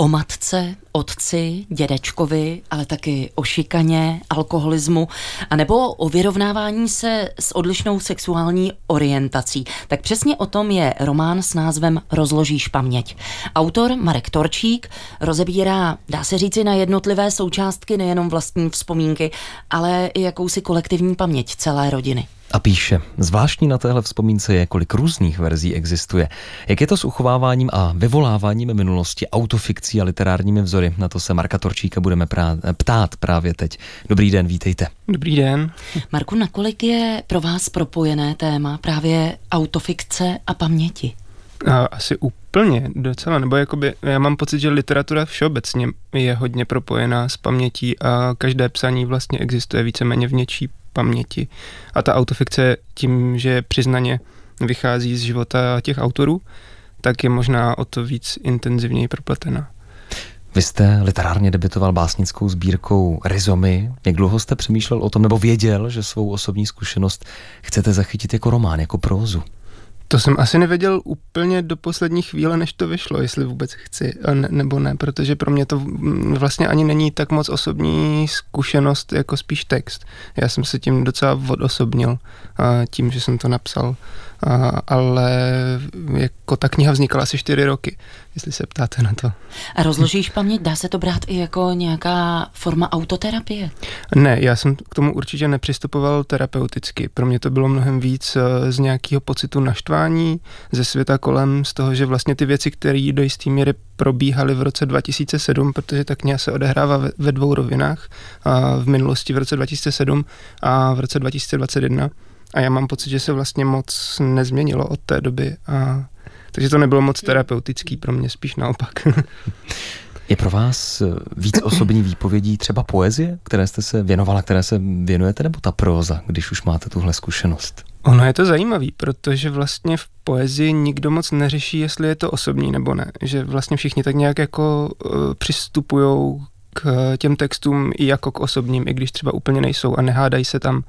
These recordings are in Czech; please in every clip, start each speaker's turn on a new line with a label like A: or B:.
A: o matce, otci, dědečkovi, ale taky o šikaně, alkoholismu, anebo o vyrovnávání se s odlišnou sexuální orientací. Tak přesně o tom je román s názvem Rozložíš paměť. Autor Marek Torčík rozebírá, dá se říci, na jednotlivé součástky nejenom vlastní vzpomínky, ale i jakousi kolektivní paměť celé rodiny.
B: A píše, zvláštní na téhle vzpomínce je, kolik různých verzí existuje. Jak je to s uchováváním a vyvoláváním minulosti, autofikcí a literárními vzory? Na to se Marka Torčíka budeme prá- ptát právě teď. Dobrý den, vítejte.
C: Dobrý den.
A: Marku, nakolik je pro vás propojené téma právě autofikce a paměti?
C: Asi úplně docela, nebo jakoby, já mám pocit, že literatura všeobecně je hodně propojená s pamětí a každé psaní vlastně existuje víceméně v něčí paměti. A ta autofikce tím, že přiznaně vychází z života těch autorů, tak je možná o to víc intenzivněji propletena.
B: Vy jste literárně debitoval básnickou sbírkou Rizomy. Jak dlouho jste přemýšlel o tom, nebo věděl, že svou osobní zkušenost chcete zachytit jako román, jako prózu?
C: To jsem asi nevěděl úplně do poslední chvíle, než to vyšlo, jestli vůbec chci ne, nebo ne, protože pro mě to vlastně ani není tak moc osobní zkušenost, jako spíš text. Já jsem se tím docela odosobnil, tím, že jsem to napsal ale jako ta kniha vznikala asi čtyři roky, jestli se ptáte na to.
A: A rozložíš paměť, dá se to brát i jako nějaká forma autoterapie?
C: Ne, já jsem k tomu určitě nepřistupoval terapeuticky. Pro mě to bylo mnohem víc eh, z nějakého pocitu naštvání ze světa kolem, z toho, že vlastně ty věci, které do jisté míry probíhaly v roce 2007, protože ta kniha se odehrává ve, ve dvou rovinách, v minulosti v roce 2007 a v roce 2021, a já mám pocit, že se vlastně moc nezměnilo od té doby. A, takže to nebylo moc terapeutický pro mě, spíš naopak.
B: Je pro vás víc osobní výpovědí třeba poezie, které jste se věnovala, které se věnujete, nebo ta próza, když už máte tuhle zkušenost?
C: Ono je to zajímavý, protože vlastně v poezii nikdo moc neřeší, jestli je to osobní nebo ne. Že vlastně všichni tak nějak jako uh, přistupují k těm textům i jako k osobním, i když třeba úplně nejsou a nehádají se tam uh,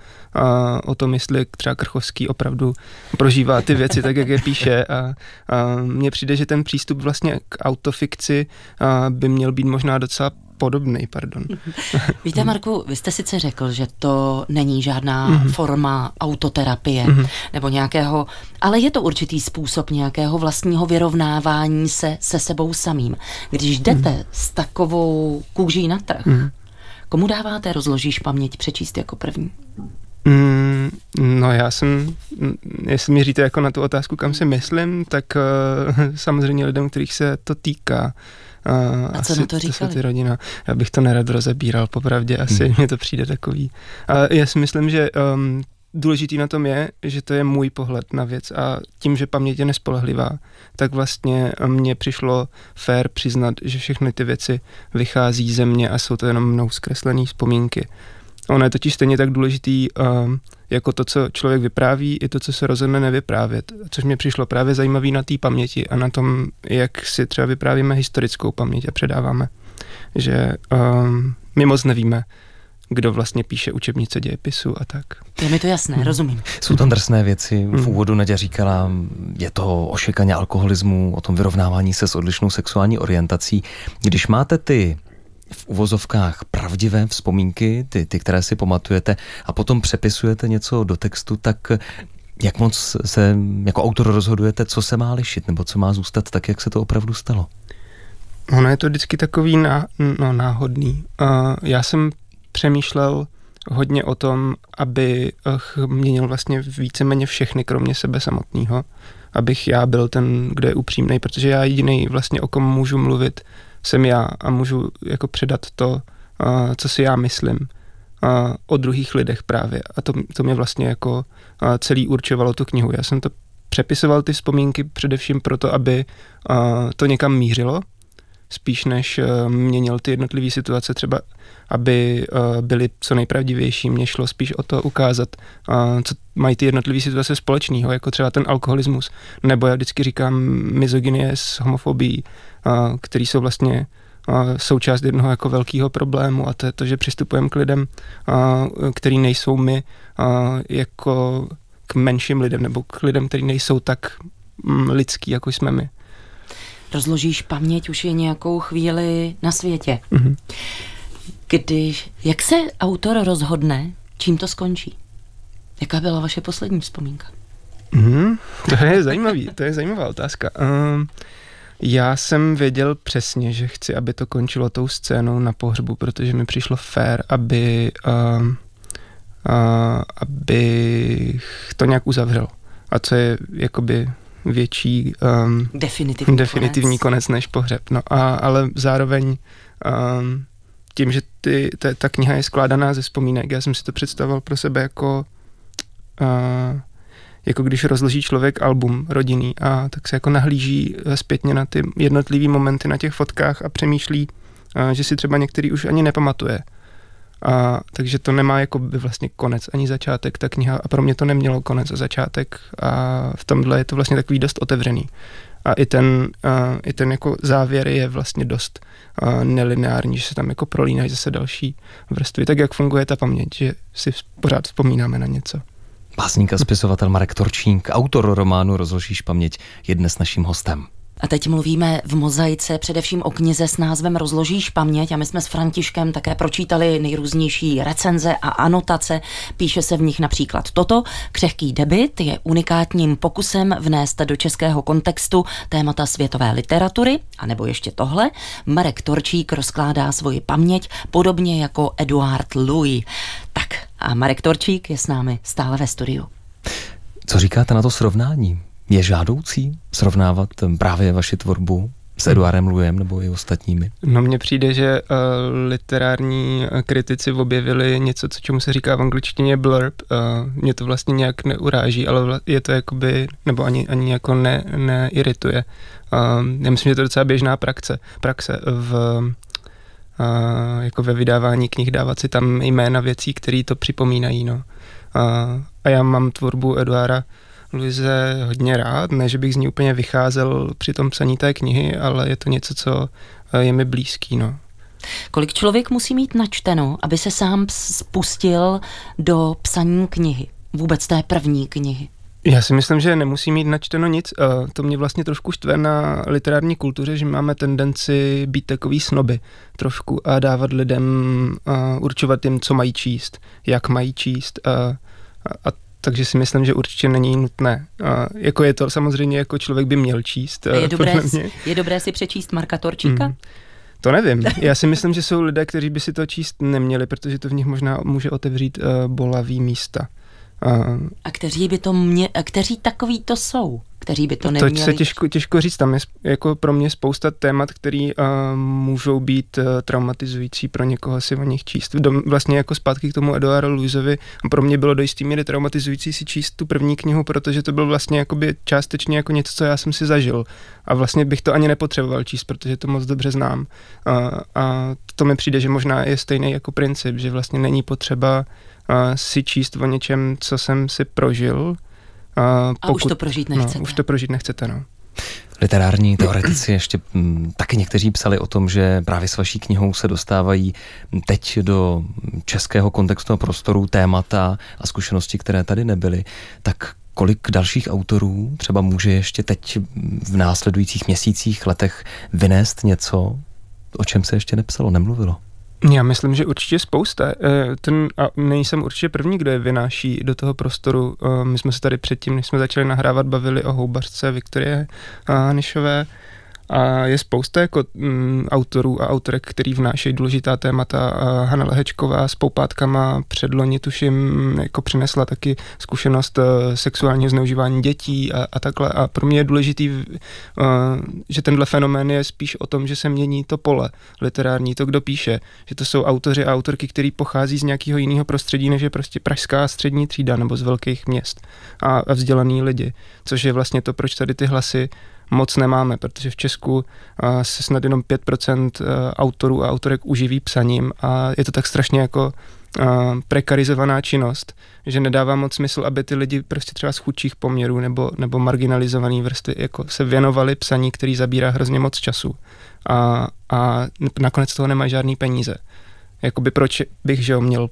C: o tom, jestli třeba Krchovský opravdu prožívá ty věci tak, jak je píše a, a mně přijde, že ten přístup vlastně k autofikci uh, by měl být možná docela podobný, pardon.
A: Víte, Marku, vy jste sice řekl, že to není žádná mm-hmm. forma autoterapie mm-hmm. nebo nějakého, ale je to určitý způsob nějakého vlastního vyrovnávání se se sebou samým. Když jdete mm-hmm. s takovou kůží na trh, mm-hmm. komu dáváte, rozložíš paměť přečíst jako první?
C: Mm, no já jsem, jestli měříte jako na tu otázku, kam si myslím, tak uh, samozřejmě lidem, kterých se to týká.
A: Uh, a co asi, na to říkali?
C: To ty rodina. Já bych to nerad rozebíral, popravdě, asi hmm. mně to přijde takový. A já si myslím, že um, důležitý na tom je, že to je můj pohled na věc a tím, že paměť je nespolehlivá, tak vlastně mně přišlo fér přiznat, že všechny ty věci vychází ze mě a jsou to jenom mnou zkreslené vzpomínky. Ono je totiž stejně tak důležitý um, jako to, co člověk vypráví, i to, co se rozhodne nevyprávět. Což mě přišlo právě zajímavý na té paměti a na tom, jak si třeba vyprávíme historickou paměť a předáváme. Že um, my moc nevíme, kdo vlastně píše učebnice dějepisu a tak.
A: Je mi to jasné, hmm. rozumím.
B: Jsou tam drsné věci. V hmm. úvodu Nadia říkala, je to o šikaně alkoholismu, o tom vyrovnávání se s odlišnou sexuální orientací. Když máte ty v uvozovkách pravdivé vzpomínky, ty, ty, které si pamatujete, a potom přepisujete něco do textu, tak jak moc se jako autor rozhodujete, co se má lišit, nebo co má zůstat tak, jak se to opravdu stalo?
C: Ono je to vždycky takový ná, no, náhodný. Uh, já jsem přemýšlel hodně o tom, aby uh, měnil vlastně víceméně všechny, kromě sebe samotného. Abych já byl ten, kdo je upřímný, protože já jediný vlastně o kom můžu mluvit, jsem já a můžu jako předat to, co si já myslím o druhých lidech právě. A to, to mě vlastně jako celý určovalo tu knihu. Já jsem to přepisoval ty vzpomínky především proto, aby to někam mířilo, spíš než uh, měnil ty jednotlivé situace třeba, aby uh, byly co nejpravdivější. Mně šlo spíš o to ukázat, uh, co mají ty jednotlivé situace společného, jako třeba ten alkoholismus, nebo já vždycky říkám mizogynie s homofobií, který jsou vlastně součást jednoho jako velkého problému a to je to, že přistupujeme k lidem, který nejsou my jako k menším lidem nebo k lidem, kteří nejsou tak mm, lidský, jako jsme my.
A: Rozložíš paměť už je nějakou chvíli na světě. Mm-hmm. Když, jak se autor rozhodne, čím to skončí? Jaká byla vaše poslední vzpomínka?
C: Mm, to je zajímavý, to je zajímavá otázka. Um, já jsem věděl přesně, že chci, aby to končilo tou scénou na pohřbu, protože mi přišlo fér, aby, uh, uh, abych to nějak uzavřel. A co je jakoby větší um,
A: definitivní,
C: definitivní konec. konec než pohřeb. No a, ale zároveň um, tím, že ty, ta, ta kniha je skládaná ze vzpomínek, já jsem si to představoval pro sebe jako uh, jako když rozloží člověk album rodinný a tak se jako nahlíží zpětně na ty jednotlivé momenty na těch fotkách a přemýšlí, a, že si třeba některý už ani nepamatuje. A, takže to nemá jako by vlastně konec ani začátek, ta kniha a pro mě to nemělo konec a začátek a v tomhle je to vlastně takový dost otevřený. A i ten, a, i ten jako závěr je vlastně dost a, nelineární, že se tam jako prolínají zase další vrstvy, tak jak funguje ta paměť, že si pořád vzpomínáme na něco.
B: Básník a spisovatel Marek Torčík, autor románu Rozložíš paměť, je dnes naším hostem.
A: A teď mluvíme v mozaice především o knize s názvem Rozložíš paměť a my jsme s Františkem také pročítali nejrůznější recenze a anotace. Píše se v nich například toto. Křehký debit je unikátním pokusem vnést do českého kontextu témata světové literatury, a nebo ještě tohle. Marek Torčík rozkládá svoji paměť podobně jako Eduard Louis. Tak a Marek Torčík je s námi stále ve studiu.
B: Co říkáte na to srovnání? Je žádoucí srovnávat právě vaši tvorbu s Eduardem Lujem nebo i ostatními?
C: No mně přijde, že uh, literární kritici objevili něco, co čemu se říká v angličtině blurb. Uh, mě to vlastně nějak neuráží, ale je to jakoby, nebo ani, ani jako ne, neirituje. Uh, já myslím, že to je docela běžná praxe, praxe v uh, jako ve vydávání knih dávat si tam jména věcí, které to připomínají. No. Uh, a já mám tvorbu Eduara Luize hodně rád, ne, že bych z ní úplně vycházel při tom psaní té knihy, ale je to něco, co eh, je mi blízký, no.
A: Kolik člověk musí mít načteno, aby se sám spustil do psaní knihy? Vůbec té první knihy?
C: Já si myslím, že nemusí mít načteno nic. To mě vlastně trošku štve na literární kultuře, že máme tendenci být takový snoby trošku a dávat lidem, určovat jim, co mají číst, jak mají číst a, a takže si myslím, že určitě není nutné. A jako je to samozřejmě, jako člověk by měl číst.
A: A je, dobré, je dobré si přečíst Marka Torčíka? Mm.
C: To nevím. Já si myslím, že jsou lidé, kteří by si to číst neměli, protože to v nich možná může otevřít uh, bolavý místa.
A: A kteří by to mě, a kteří takový to jsou? kteří by to neměli.
C: To se těžko, těžko říct, tam je jako pro mě spousta témat, které uh, můžou být uh, traumatizující pro někoho si o nich číst. Dom, vlastně jako zpátky k tomu Eduardo Luizovi, pro mě bylo do jistý míry traumatizující si číst tu první knihu, protože to byl vlastně jakoby částečně jako něco, co já jsem si zažil. A vlastně bych to ani nepotřeboval číst, protože to moc dobře znám. Uh, a to mi přijde, že možná je stejný jako princip, že vlastně není potřeba uh, si číst o něčem, co jsem si prožil,
A: a, pokud, a už to prožít no, nechcete.
C: No, už to prožít nechcete, no.
B: Literární teoretici ještě mm, taky někteří psali o tom, že právě s vaší knihou se dostávají teď do českého kontextu a prostoru témata a zkušenosti, které tady nebyly. Tak kolik dalších autorů třeba může ještě teď v následujících měsících, letech vynést něco, o čem se ještě nepsalo, nemluvilo?
C: Já myslím, že určitě spousta. Eh, ten, a nejsem určitě první, kdo je vynáší do toho prostoru. Eh, my jsme se tady předtím, než jsme začali nahrávat, bavili o houbařce Viktorie Hanišové a je spousta jako mm, autorů a autorek, který vnášejí důležitá témata. A Hanna Lehečková s poupátkama předloni, tuším, jako přinesla taky zkušenost uh, sexuálního zneužívání dětí a, a takhle. A pro mě je důležitý, uh, že tenhle fenomén je spíš o tom, že se mění to pole literární, to, kdo píše. Že to jsou autoři a autorky, který pochází z nějakého jiného prostředí, než je prostě pražská střední třída nebo z velkých měst a, a vzdělaný lidi. Což je vlastně to, proč tady ty hlasy moc nemáme, protože v Česku se snad jenom 5% e, autorů a autorek uživí psaním a je to tak strašně jako prekarizovaná činnost, že nedává moc smysl, aby ty lidi prostě třeba z chudších poměrů nebo, nebo marginalizovaný vrstvy jako se věnovali psaní, který zabírá hrozně moc času a, a nakonec toho nemá žádný peníze. Jakoby proč bych, že měl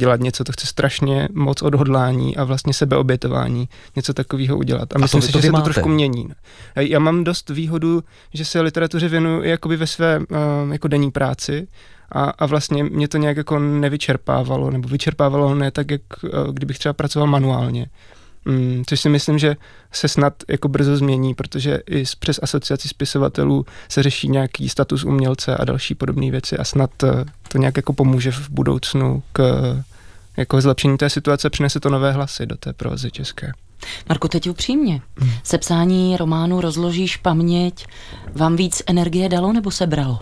C: dělat něco, to chce strašně moc odhodlání a vlastně sebeobětování, něco takového udělat. A, a myslím to, si, to že se máte. to trošku mění. Já mám dost výhodu, že se literatuře věnuju jakoby ve své uh, jako denní práci a, a vlastně mě to nějak jako nevyčerpávalo, nebo vyčerpávalo ne tak, jak uh, kdybych třeba pracoval manuálně. Mm, což si myslím, že se snad jako brzo změní, protože i přes asociaci spisovatelů se řeší nějaký status umělce a další podobné věci a snad eh, to nějak jako pomůže v budoucnu k jako zlepšení té situace, přinese to nové hlasy do té prozy české.
A: Marko, teď upřímně. Hmm. Sepsání románu Rozložíš paměť vám víc energie dalo nebo sebralo?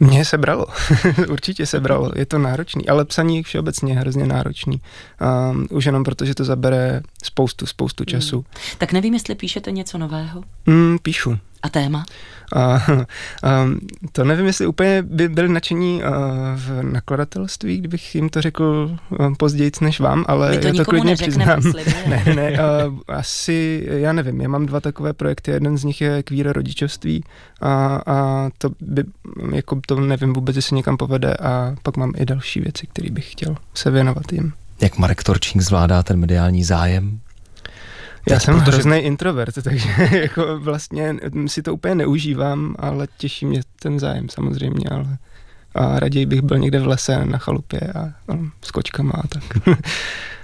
C: Mně se bralo, určitě se bralo, je to náročný, ale psaní všeobecně je hrozně náročný. Um, už jenom proto, že to zabere spoustu, spoustu času. Hmm.
A: Tak nevím, jestli píšete něco nového?
C: Mm, píšu.
A: A téma?
C: A, a, to nevím, jestli úplně by byli nadšení v nakladatelství, kdybych jim to řekl později než vám, ale
A: já
C: to klidně přiznám.
A: ne,
C: ne, ne, a, asi, já nevím, já mám dva takové projekty, jeden z nich je kvíra rodičovství a, a to by, jako to nevím vůbec, jestli někam povede a pak mám i další věci, které bych chtěl se věnovat jim.
B: Jak Marek Torčík zvládá ten mediální zájem?
C: Já jsem protože... hrozný introvert, takže jako vlastně si to úplně neužívám, ale těší mě ten zájem samozřejmě, ale a raději bych byl někde v lese na chalupě a, a s kočkama a tak.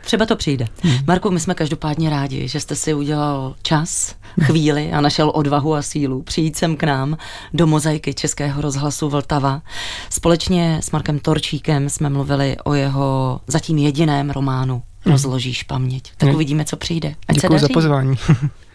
A: Třeba to přijde. Hmm. Marku, my jsme každopádně rádi, že jste si udělal čas, chvíli a našel odvahu a sílu přijít sem k nám do mozaiky Českého rozhlasu Vltava. Společně s Markem Torčíkem jsme mluvili o jeho zatím jediném románu. Rozložíš paměť. Tak hmm. uvidíme, co přijde.
C: Ať Děkuji za pozvání.